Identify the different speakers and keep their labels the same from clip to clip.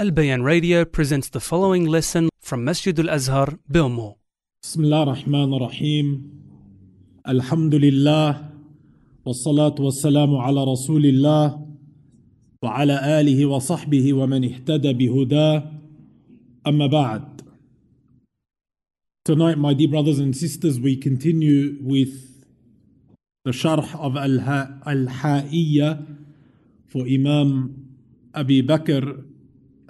Speaker 1: Al Bayan Radio presents the following lesson from Masjidul Azhar,
Speaker 2: Belmore. Bismillah ar-Rahman ar-Rahim. Alhamdulillah. والصلاة والسلام على رسول الله وعلى آله وصحبه ومن اهتدى بهداه أما بعد Tonight, my dear brothers and sisters, we continue with the Sharh of Al-Ha'iyya for Imam Abu Bakr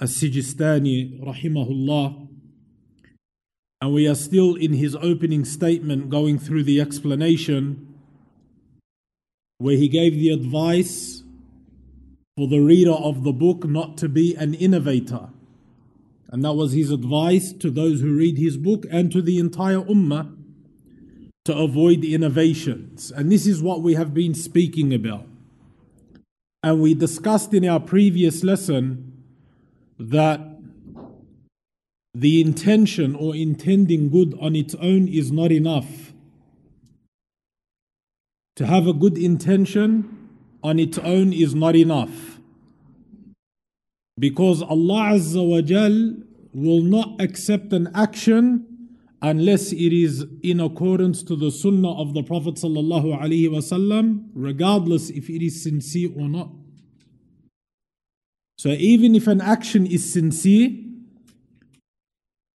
Speaker 2: as-Sijistani rahimahullah and we are still in his opening statement going through the explanation where he gave the advice for the reader of the book not to be an innovator. And that was his advice to those who read his book and to the entire ummah to avoid innovations. And this is what we have been speaking about. And we discussed in our previous lesson that the intention or intending good on its own is not enough. To have a good intention on its own is not enough. Because Allah Azza wa Jal will not accept an action unless it is in accordance to the sunnah of the Prophet sallallahu alaihi wasallam, regardless if it is sincere or not. So even if an action is sincere,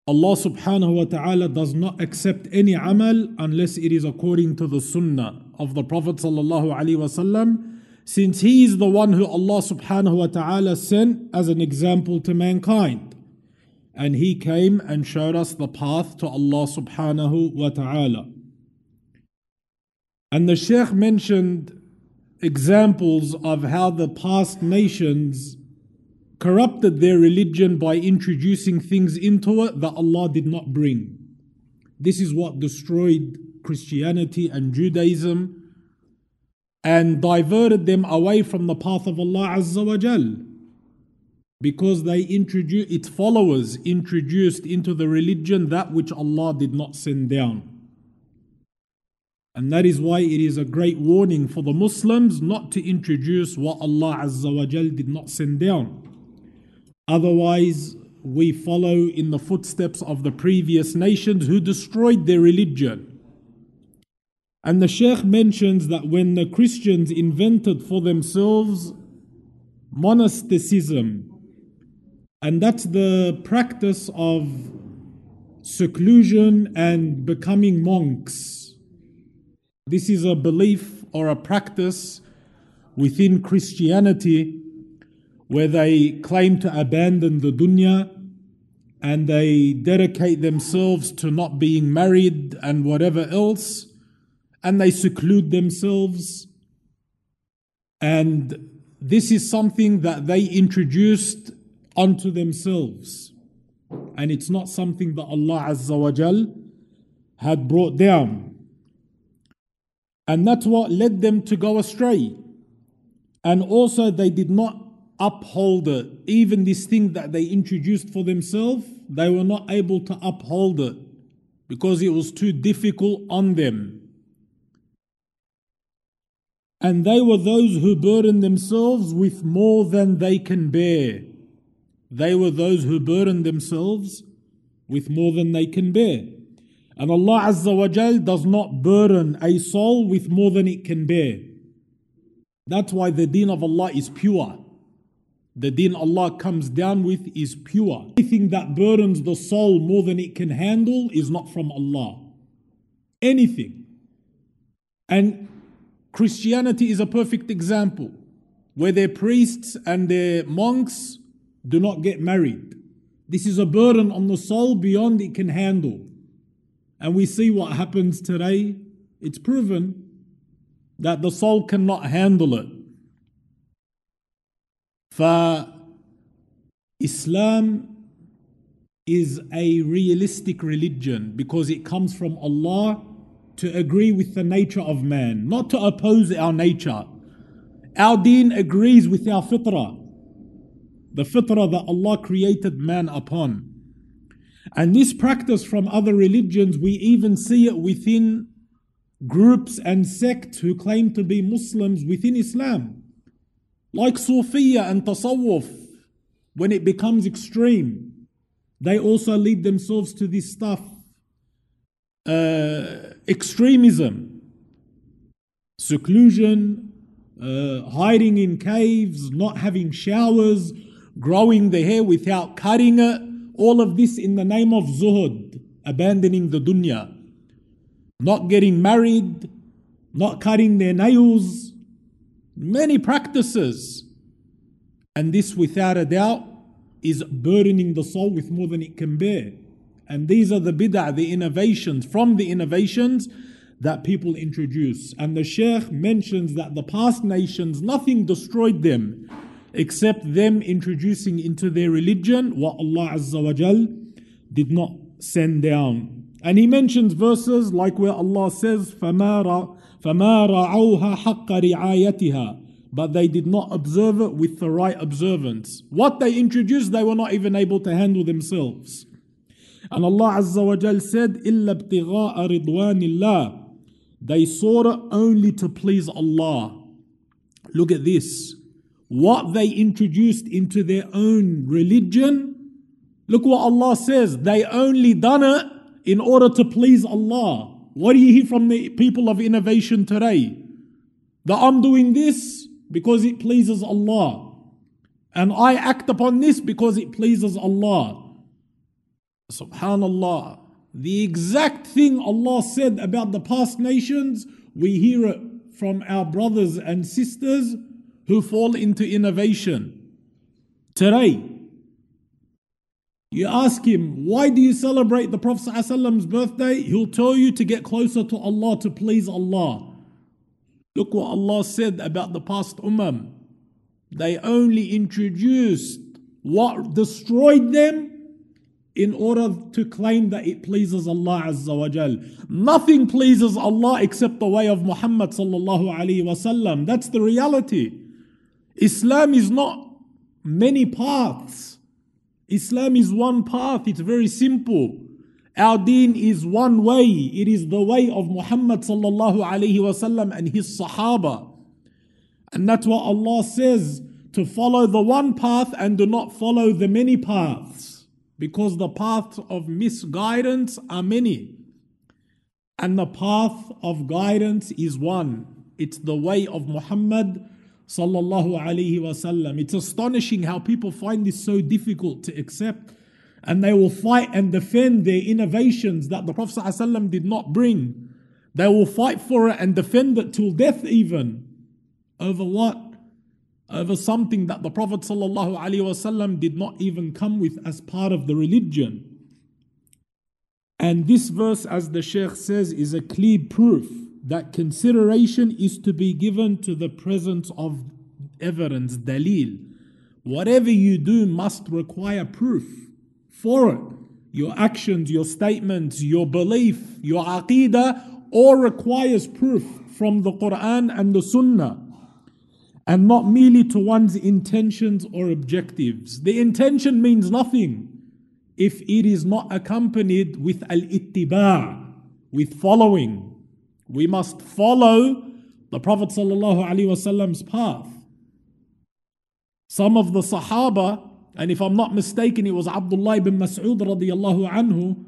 Speaker 2: Allah subhanahu wa ta'ala does not accept any amal unless it is according to the sunnah of the Prophet sallallahu alaihi wasallam, since he is the one who Allah subhanahu wa ta'ala sent as an example to mankind. And he came and showed us the path to Allah subhanahu wa ta'ala. And the Shaykh mentioned examples of how the past nations corrupted their religion by introducing things into it that Allah did not bring. This is what destroyed Christianity and Judaism and diverted them away from the path of Allah Azza wa Jal because they introduced its followers introduced into the religion that which Allah did not send down. And that is why it is a great warning for the Muslims not to introduce what Allah Azza wa Jal did not send down. Otherwise, we follow in the footsteps of the previous nations who destroyed their religion. And the Sheikh mentions that when the Christians invented for themselves monasticism, and that's the practice of seclusion and becoming monks. This is a belief or a practice within Christianity where they claim to abandon the dunya and they dedicate themselves to not being married and whatever else, and they seclude themselves. And this is something that they introduced onto themselves. And it's not something that Allah Azza wa Jal had brought down. And that's what led them to go astray. And also, they did not uphold it. Even this thing that they introduced for themselves, they were not able to uphold it because it was too difficult on them. And they were those who burdened themselves with more than they can bear. They were those who burdened themselves with more than they can bear. And Allah Azza wa Jal does not burden a soul with more than it can bear. That's why the deen of Allah is pure. The deen Allah comes down with is pure. Anything that burdens the soul more than it can handle is not from Allah. Anything. And Christianity is a perfect example where their priests and their monks do not get married. This is a burden on the soul beyond it can handle. And we see what happens today. It's proven that the soul cannot handle it. Islam is a realistic religion because it comes from Allah to agree with the nature of man, not to oppose our nature. Our deen agrees with our fitrah, the fitrah that Allah created man upon. And this practice from other religions, we even see it within groups and sects who claim to be Muslims within Islam like Sufiya and Tasawwuf. when it becomes extreme, they also lead themselves to this stuff uh, extremism, seclusion, uh, hiding in caves, not having showers, growing the hair without cutting it, all of this in the name of zuhud, abandoning the dunya, not getting married, not cutting their nails, many practices. And this, without a doubt, is burdening the soul with more than it can bear. And these are the bid'ah, the innovations, from the innovations that people introduce. And the Shaykh mentions that the past nations, nothing destroyed them except them introducing into their religion what Allah Azza wa Jal did not send down. And he mentions verses like where Allah says, فَمَا رَعَوْهَا حَقَّ رِعَايَتِهَا But they did not observe it with the right observance. What they introduced, they were not even able to handle themselves. And Allah Azza wa Jal said, إِلَّا ابْتِغَاءَ رِضْوَانِ اللَّهِ They sought it only to please Allah. Look at this. What they introduced into their own religion, look what Allah says. They only done it in order to please Allah. What do you hear from the people of innovation today? That I'm doing this because it pleases Allah. And I act upon this because it pleases Allah. Subhanallah. The exact thing Allah said about the past nations, we hear it from our brothers and sisters who fall into innovation. Today, you ask him, why do you celebrate the Prophet's birthday? He'll tell you to get closer to Allah, to please Allah. Look what Allah said about the past Ummah. They only introduced what destroyed them in order to claim that it pleases Allah Azza wa Jal. Nothing pleases Allah except the way of Muhammad sallallahu. That's the reality. Islam is not many paths. Islam is one path. It's very simple. Our deen is one way. It is the way of Muhammad sallallahu wasallam and his Sahaba. And that's what Allah says to follow the one path and do not follow the many paths because the paths of misguidance are many. And the path of guidance is one. It's the way of Muhammad sallallahu alaihi wasallam. It's astonishing how people find this so difficult to accept. And they will fight and defend their innovations that the Prophet ﷺ did not bring. They will fight for it and defend it till death, even. Over what? over something that the Prophet ﷺ did not even come with as part of the religion. And this verse, as the Sheikh says, is a clear proof that consideration is to be given to the presence of evidence, dalil. Whatever you do must require proof for it. Your actions, your statements, your belief, your aqidah, all requires proof from the Quran and the Sunnah and not merely to one's intentions or objectives. The intention means nothing if it is not accompanied with al ittiba, with following. We must follow the Prophet Wasallam's path. Some of the Sahaba, and if I'm not mistaken, it was Abdullah ibn Mas'ud radiallahu anhu,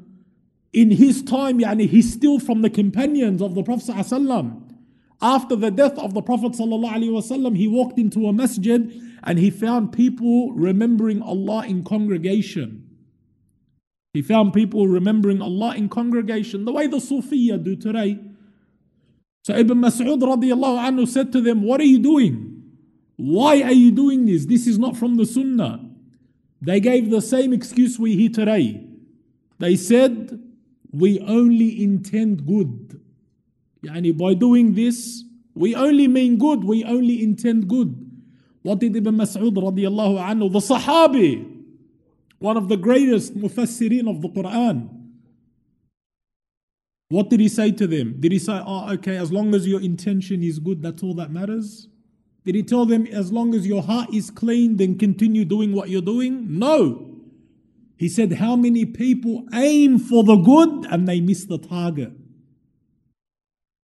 Speaker 2: in his time, yani he's still from the companions of the Prophet after the death of the Prophet ﷺ, he walked into a masjid and he found people remembering Allah in congregation. He found people remembering Allah in congregation, the way the Sufiya do today. So Ibn Mas'ud radiallahu anhu said to them, What are you doing? Why are you doing this? This is not from the Sunnah. They gave the same excuse we hear today. They said, We only intend good. Yani by doing this, we only mean good, we only intend good. What did Ibn Mas'ud radiallahu anhu, the Sahabi, one of the greatest mufassirin of the Quran, what did he say to them? Did he say, oh, okay, as long as your intention is good, that's all that matters? Did he tell them, as long as your heart is clean, then continue doing what you're doing? No. He said, how many people aim for the good and they miss the target?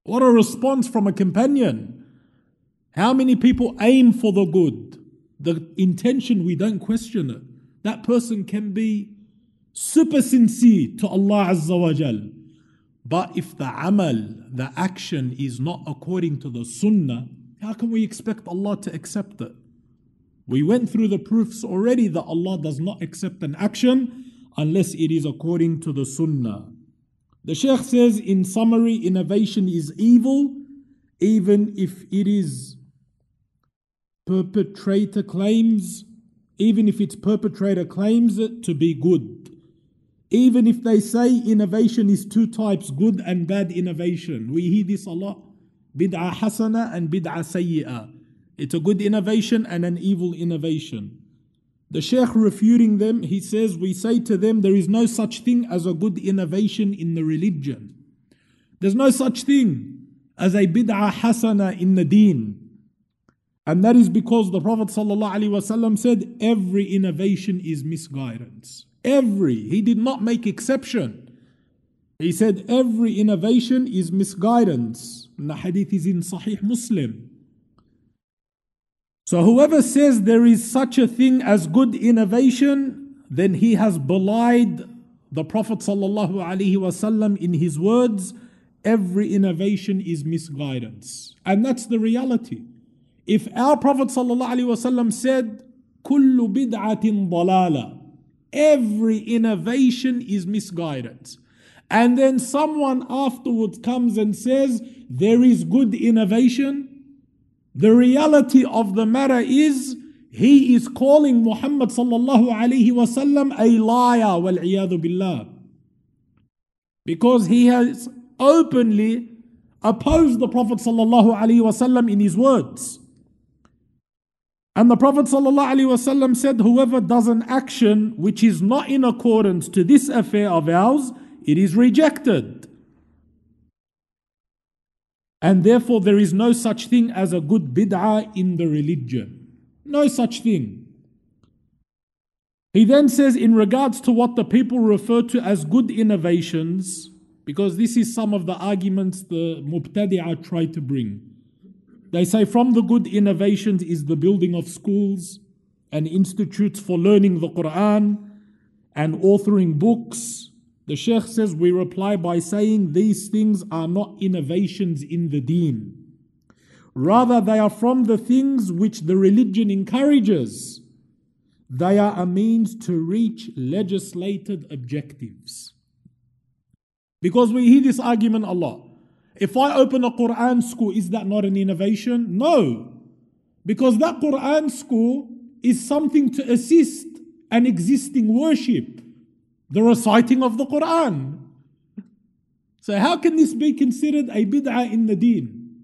Speaker 2: What a response from a companion. How many people aim for the good? The intention, we don't question it. That person can be super sincere to Allah Azza wa Jal. But if the amal, the action is not according to the sunnah, how can we expect Allah to accept it? We went through the proofs already that Allah does not accept an action unless it is according to the sunnah. The Shaykh says, in summary, innovation is evil, even if it is perpetrator claims, even if its perpetrator claims it to be good. Even if they say innovation is two types, good and bad innovation. We hear this a lot. Bid'ah hasana and bid'ah sayyi'ah. It's a good innovation and an evil innovation. The Sheikh refuting them, he says, We say to them, there is no such thing as a good innovation in the religion. There's no such thing as a bid'ah hasana in the deen. And that is because the Prophet ﷺ said, Every innovation is misguidance. Every. He did not make exception. He said, Every innovation is misguidance. And the hadith is in Sahih Muslim. So whoever says there is such a thing as good innovation, then he has belied the Prophet ﷺ in his words, every innovation is misguidance. And that's the reality. If our Prophet ﷺ said, كل بدعة ضلالة, every innovation is misguidance. And then someone afterwards comes and says, there is good innovation, the reality of the matter is he is calling Muhammad sallallahu alaihi wasallam a liar wal billah because he has openly opposed the Prophet sallallahu alaihi wasallam in his words. And the Prophet ﷺ said, Whoever does an action which is not in accordance to this affair of ours, it is rejected. And therefore, there is no such thing as a good bid'ah in the religion. No such thing. He then says, in regards to what the people refer to as good innovations, because this is some of the arguments the Mubtadi'ah try to bring. They say from the good innovations is the building of schools and institutes for learning the Quran and authoring books the Sheikh says, We reply by saying these things are not innovations in the deen. Rather, they are from the things which the religion encourages. They are a means to reach legislated objectives. Because we hear this argument a lot. If I open a Quran school, is that not an innovation? No. Because that Quran school is something to assist an existing worship the reciting of the Quran. So, how can this be considered a bid'ah in the deen?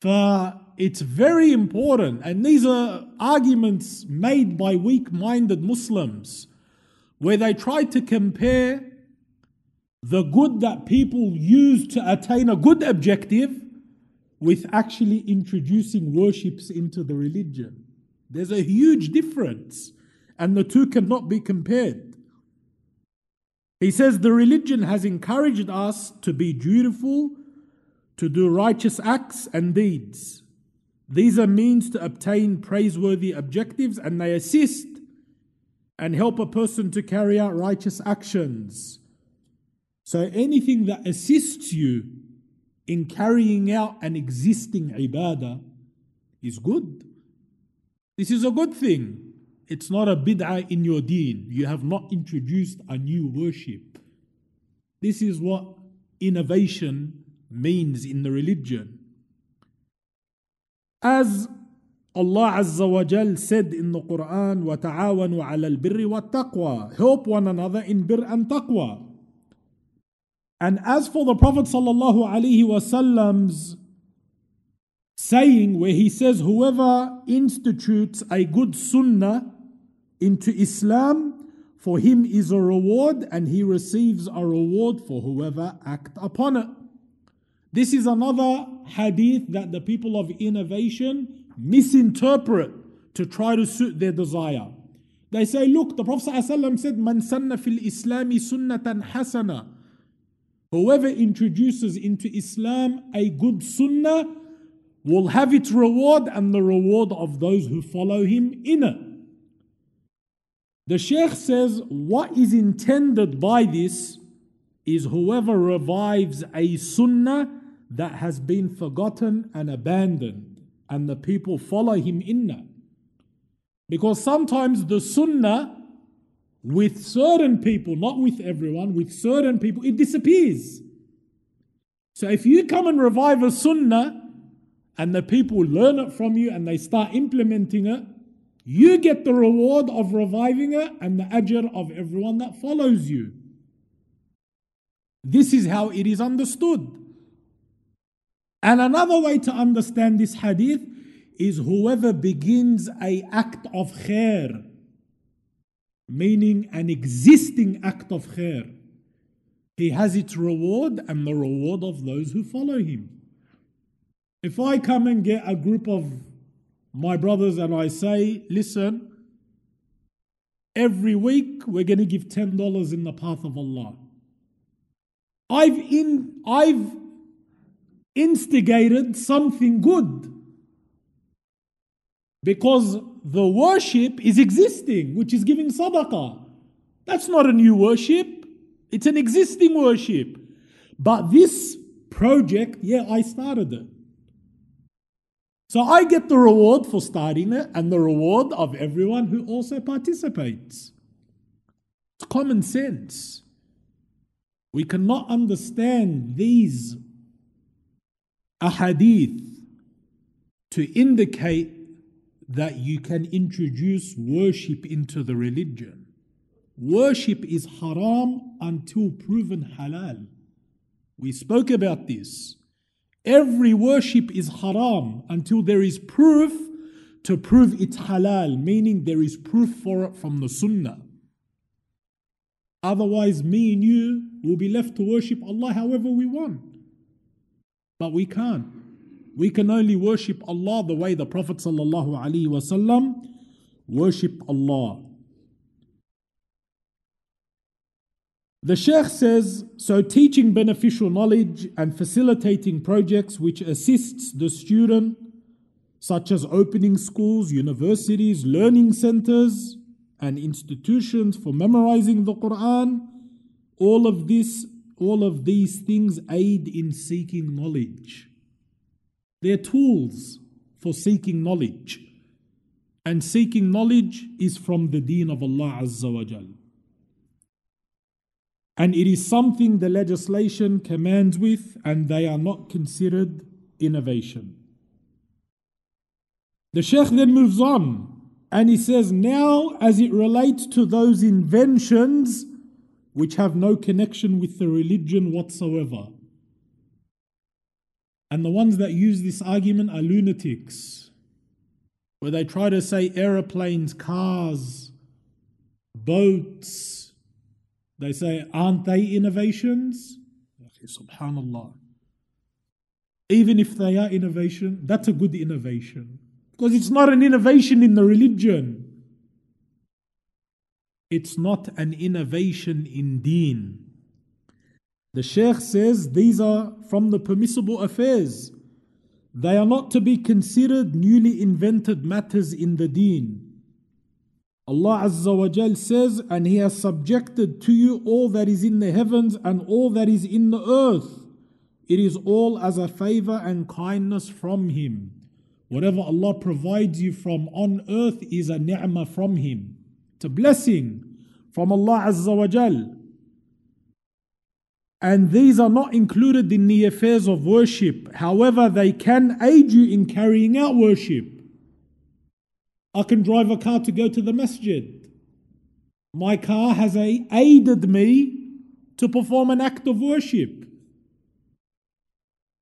Speaker 2: For it's very important, and these are arguments made by weak minded Muslims, where they try to compare the good that people use to attain a good objective with actually introducing worships into the religion. There's a huge difference and the two cannot be compared. He says the religion has encouraged us to be dutiful, to do righteous acts and deeds. These are means to obtain praiseworthy objectives and they assist and help a person to carry out righteous actions. So anything that assists you in carrying out an existing ibadah is good. This is a good thing. It's not a bid'ah in your deen. You have not introduced a new worship. This is what innovation means in the religion. As Allah Azza wa Jal said in the Quran, وَتَعَاوَنُوا عَلَى الْبِرِّ وَالتَّقْوَى Help one another in bir and taqwa. And as for the Prophet sallallahu saying where he says, whoever institutes a good sunnah into Islam, for him is a reward, and he receives a reward for whoever act upon it. This is another hadith that the people of innovation misinterpret to try to suit their desire. They say, look, the Prophet ﷺ said, Man sanna fil islami sunnatan hasana. Whoever introduces into Islam a good sunnah will have its reward and the reward of those who follow him in it. The Sheikh says what is intended by this is whoever revives a sunnah that has been forgotten and abandoned, and the people follow him in that. Because sometimes the sunnah with certain people, not with everyone, with certain people, it disappears. So if you come and revive a sunnah and the people learn it from you and they start implementing it, you get the reward of reviving it and the ajr of everyone that follows you. This is how it is understood. And another way to understand this hadith is whoever begins a act of khair, meaning an existing act of khair, he has its reward and the reward of those who follow him. If I come and get a group of my brothers and I say, listen, every week we're going to give $10 in the path of Allah. I've in I've instigated something good. Because the worship is existing, which is giving sadaqah. That's not a new worship, it's an existing worship. But this project, yeah, I started it. So I get the reward for starting it and the reward of everyone who also participates. It's common sense. We cannot understand these ahadith to indicate that you can introduce worship into the religion. Worship is haram until proven halal. We spoke about this. Every worship is haram until there is proof to prove it's halal, meaning there is proof for it from the sunnah. Otherwise, me and you will be left to worship Allah however we want. But we can't. We can only worship Allah the way the Prophet ﷺ worship Allah. The Sheikh says so teaching beneficial knowledge and facilitating projects which assists the student, such as opening schools, universities, learning centers, and institutions for memorizing the Quran, all of this, all of these things aid in seeking knowledge. They're tools for seeking knowledge. And seeking knowledge is from the deen of Allah Azza wa Jal. And it is something the legislation commands with, and they are not considered innovation. The Sheikh then moves on and he says, Now, as it relates to those inventions which have no connection with the religion whatsoever. And the ones that use this argument are lunatics, where they try to say aeroplanes, cars, boats, they say, aren't they innovations? Subhanallah. Even if they are innovation, that's a good innovation. Because it's not an innovation in the religion. It's not an innovation in deen. The Sheikh says these are from the permissible affairs. They are not to be considered newly invented matters in the deen. Allah Azza wa Jal says, And He has subjected to you all that is in the heavens and all that is in the earth. It is all as a favor and kindness from Him. Whatever Allah provides you from on earth is a ni'mah from Him. It's a blessing from Allah Azza wa Jal. And these are not included in the affairs of worship. However, they can aid you in carrying out worship. I can drive a car to go to the masjid. My car has aided me to perform an act of worship.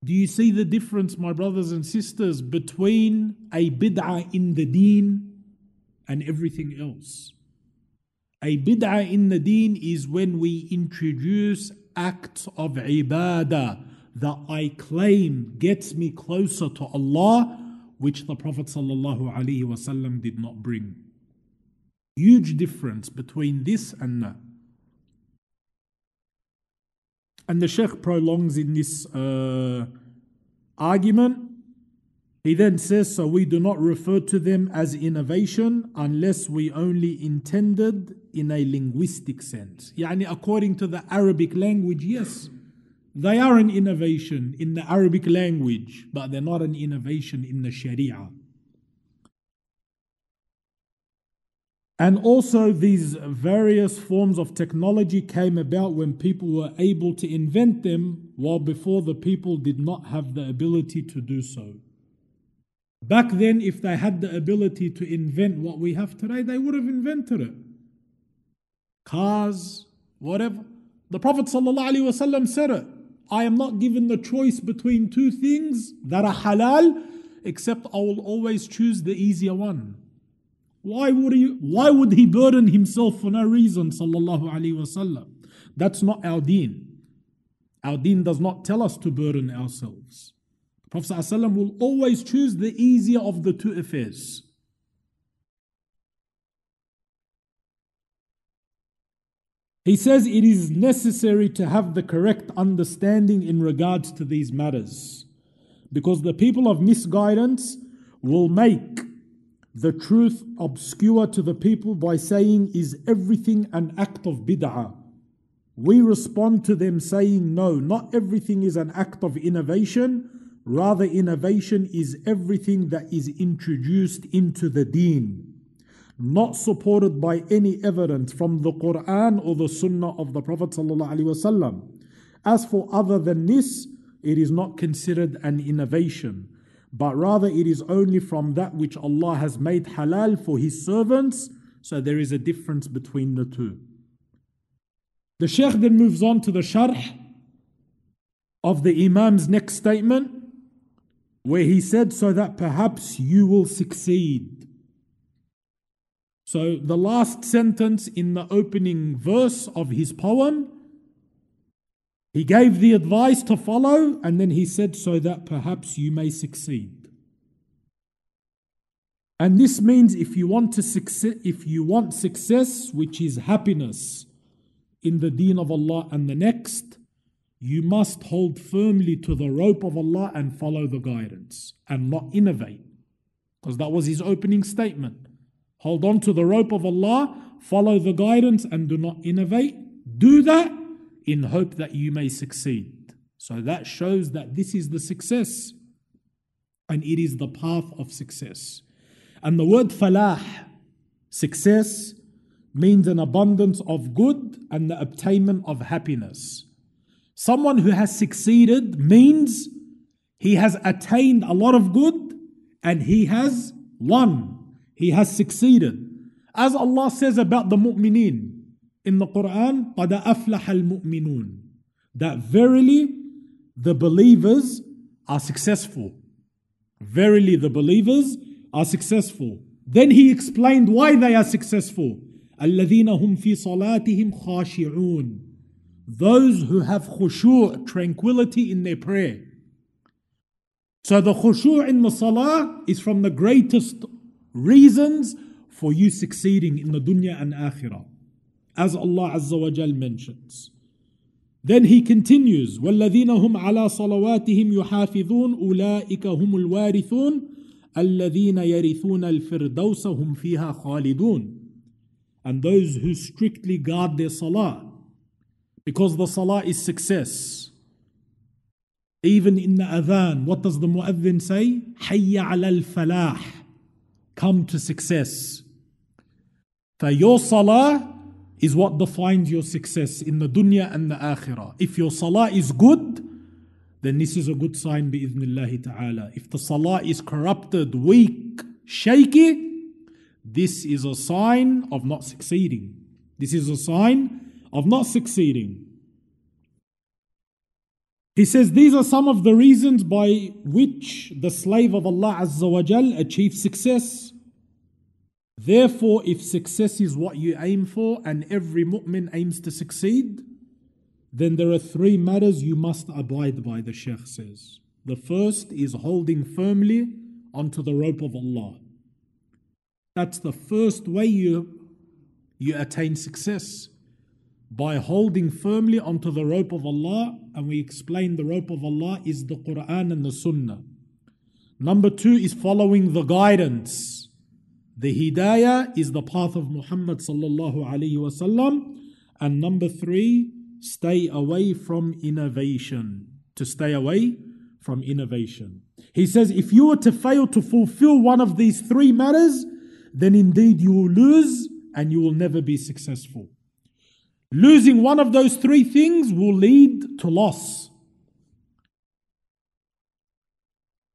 Speaker 2: Do you see the difference, my brothers and sisters, between a bid'ah in the deen and everything else? A bid'ah in the deen is when we introduce acts of ibadah that I claim gets me closer to Allah, which the Prophet ﷺ did not bring. Huge difference between this and that. And the Sheikh prolongs in this uh, argument. He then says, So we do not refer to them as innovation unless we only intended in a linguistic sense. Yani, according to the Arabic language, yes, they are an innovation in the Arabic language, but they're not an innovation in the Sharia. And also, these various forms of technology came about when people were able to invent them, while before the people did not have the ability to do so. Back then, if they had the ability to invent what we have today, they would have invented it. Cars, whatever. The Prophet ﷺ said it. I am not given the choice between two things that are halal, except I will always choose the easier one. Why would he, why would he burden himself for no reason? That's not our deen. Our deen does not tell us to burden ourselves. Prophet ﷺ will always choose the easier of the two affairs. He says it is necessary to have the correct understanding in regards to these matters because the people of misguidance will make the truth obscure to the people by saying, Is everything an act of bid'ah? We respond to them saying, No, not everything is an act of innovation. Rather, innovation is everything that is introduced into the deen, not supported by any evidence from the Quran or the Sunnah of the Prophet. ﷺ. As for other than this, it is not considered an innovation but rather it is only from that which Allah has made halal for His servants. So there is a difference between the two. The Shaykh then moves on to the sharh of the Imam's next statement, where he said, So that perhaps you will succeed. So the last sentence in the opening verse of his poem he gave the advice to follow, and then he said, so that perhaps you may succeed. And this means if you want to success, if you want success, which is happiness in the deen of Allah and the next, you must hold firmly to the rope of Allah and follow the guidance and not innovate. Because that was his opening statement. Hold on to the rope of Allah, follow the guidance, and do not innovate. Do that, in hope that you may succeed. So that shows that this is the success and it is the path of success. And the word falah, success, means an abundance of good and the obtainment of happiness. Someone who has succeeded means he has attained a lot of good and he has won. He has succeeded. As Allah says about the mu'mineen, in the Quran, قَدْ أَفْلَحَ الْمُؤْمِنُونَ That verily the believers are successful. Verily the believers are successful. Then he explained why they are successful. الَّذِينَ هُمْ فِي صَلَاتِهِمْ خَاشِعُونَ Those who have khushu' tranquility in their prayer. So the khushu' in the salah is from the greatest reasons for you succeeding in the dunya and akhirah as Allah Azza wa Jal mentions. Then he continues, وَالَّذِينَ هُمْ عَلَى صَلَوَاتِهِمْ يُحَافِظُونَ أُولَٰئِكَ هُمُ الْوَارِثُونَ الَّذِينَ يَرِثُونَ الْفِرْدَوْسَ هُمْ فِيهَا خَالِدُونَ And those who strictly guard their salah, because the salah is success. Even in the adhan, what does the mu'adhin say? Hayya al falah. Come to success. For your salah is what defines your success in the dunya and the akhirah. If your salah is good, then this is a good sign bi'idhnillahi ta'ala. If the salah is corrupted, weak, shaky, this is a sign of not succeeding. This is a sign of not succeeding. He says these are some of the reasons by which the slave of Allah Azza wa Jal achieves success. Therefore, if success is what you aim for and every mu'min aims to succeed, then there are three matters you must abide by, the Sheikh says. The first is holding firmly onto the rope of Allah. That's the first way you, you attain success. By holding firmly onto the rope of Allah, and we explain the rope of Allah is the Quran and the Sunnah. Number two is following the guidance. The hidayah is the path of Muhammad sallallahu alaihi wasallam. And number three, stay away from innovation. To stay away from innovation. He says, if you were to fail to fulfill one of these three matters, then indeed you will lose and you will never be successful. Losing one of those three things will lead to loss.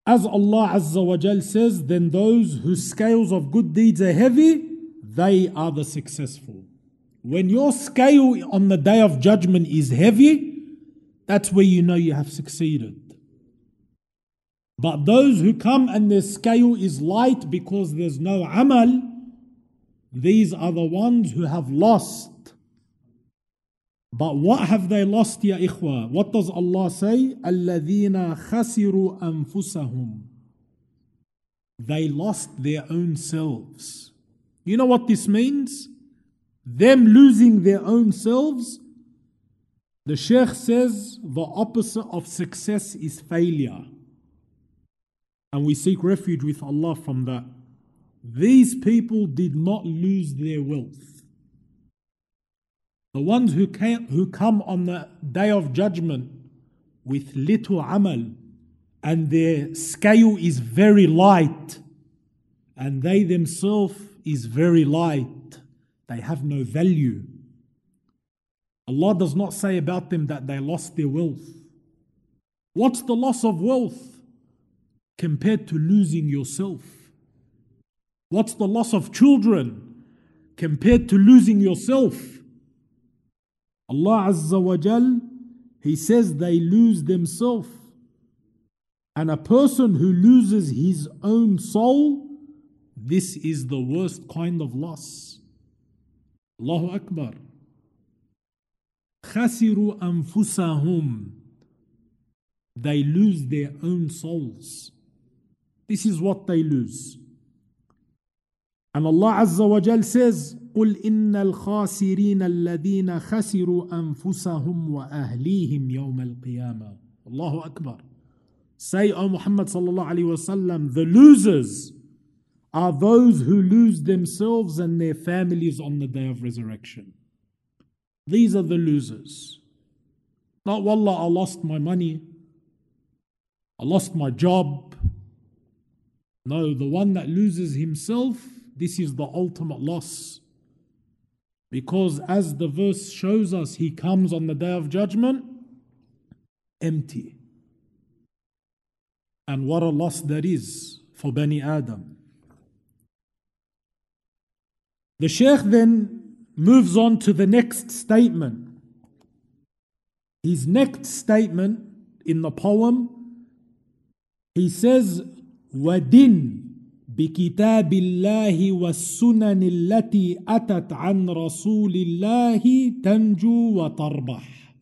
Speaker 2: As Allah Azza wa Jal says, then those whose scales of good deeds are heavy, they are the successful. When your scale on the day of judgment is heavy, that's where you know you have succeeded. But those who come and their scale is light because there's no amal, these are the ones who have lost. But what have they lost, ya ikhwa? What does Allah say? Alladina khasiru anfusahum. They lost their own selves. You know what this means? Them losing their own selves. The Sheikh says the opposite of success is failure. And we seek refuge with Allah from that. These people did not lose their wealth the ones who, came, who come on the day of judgment with little amal and their scale is very light and they themselves is very light, they have no value. Allah does not say about them that they lost their wealth. What's the loss of wealth compared to losing yourself? What's the loss of children compared to losing yourself? Allah Azza wa Jal, He says they lose themselves. And a person who loses his own soul, this is the worst kind of loss. Allahu Akbar. خسروا أنفسهم They lose their own souls. This is what they lose. And Allah Azza wa Jal says, قل إن الخاسرين الذين خسروا أنفسهم وأهليهم يوم القيامة الله أكبر Say, O Muhammad sallallahu alayhi wasallam, the losers are those who lose themselves and their families on the day of resurrection. These are the losers. Not, wallah, I lost my money, I lost my job. No, the one that loses himself, this is the ultimate loss. Because as the verse shows us, he comes on the day of judgment empty. And what a loss that is for Bani Adam. The Sheikh then moves on to the next statement. His next statement in the poem, he says, Wadin بكتاب الله والسنن التي أتت عن رسول الله تنجو وتربح.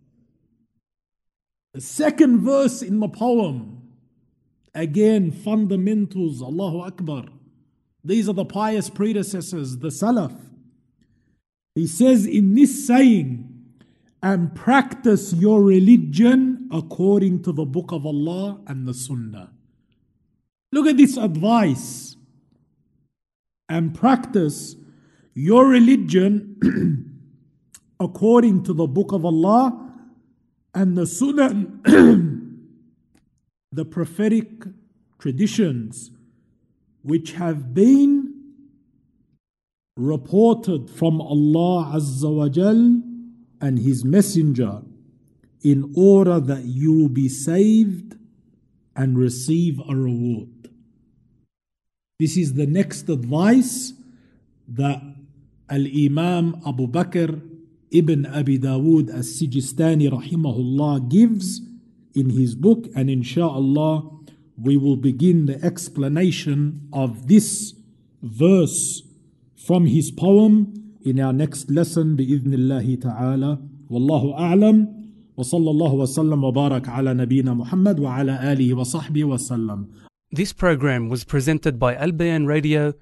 Speaker 2: The second verse in the poem, again fundamentals, Allahu Akbar. These are the pious predecessors, the Salaf. He says in this saying, and practice your religion according to the book of Allah and the Sunnah. Look at this advice and practice your religion according to the book of Allah and the Sunnah, the prophetic traditions which have been reported from Allah Azza wa Jal and His Messenger in order that you will be saved and receive a reward. This is the next advice that Al Imam Abu Bakr ibn Abi Dawood as Sijistani rahimahullah gives in his book, and inshallah we will begin the explanation of this verse from his poem in our next lesson بإذن الله تعالى والله أعلم وصلى الله وسلم وبارك على نبينا محمد وعلى آله وصحبه وسلم
Speaker 1: this program was presented by Al Bayan Radio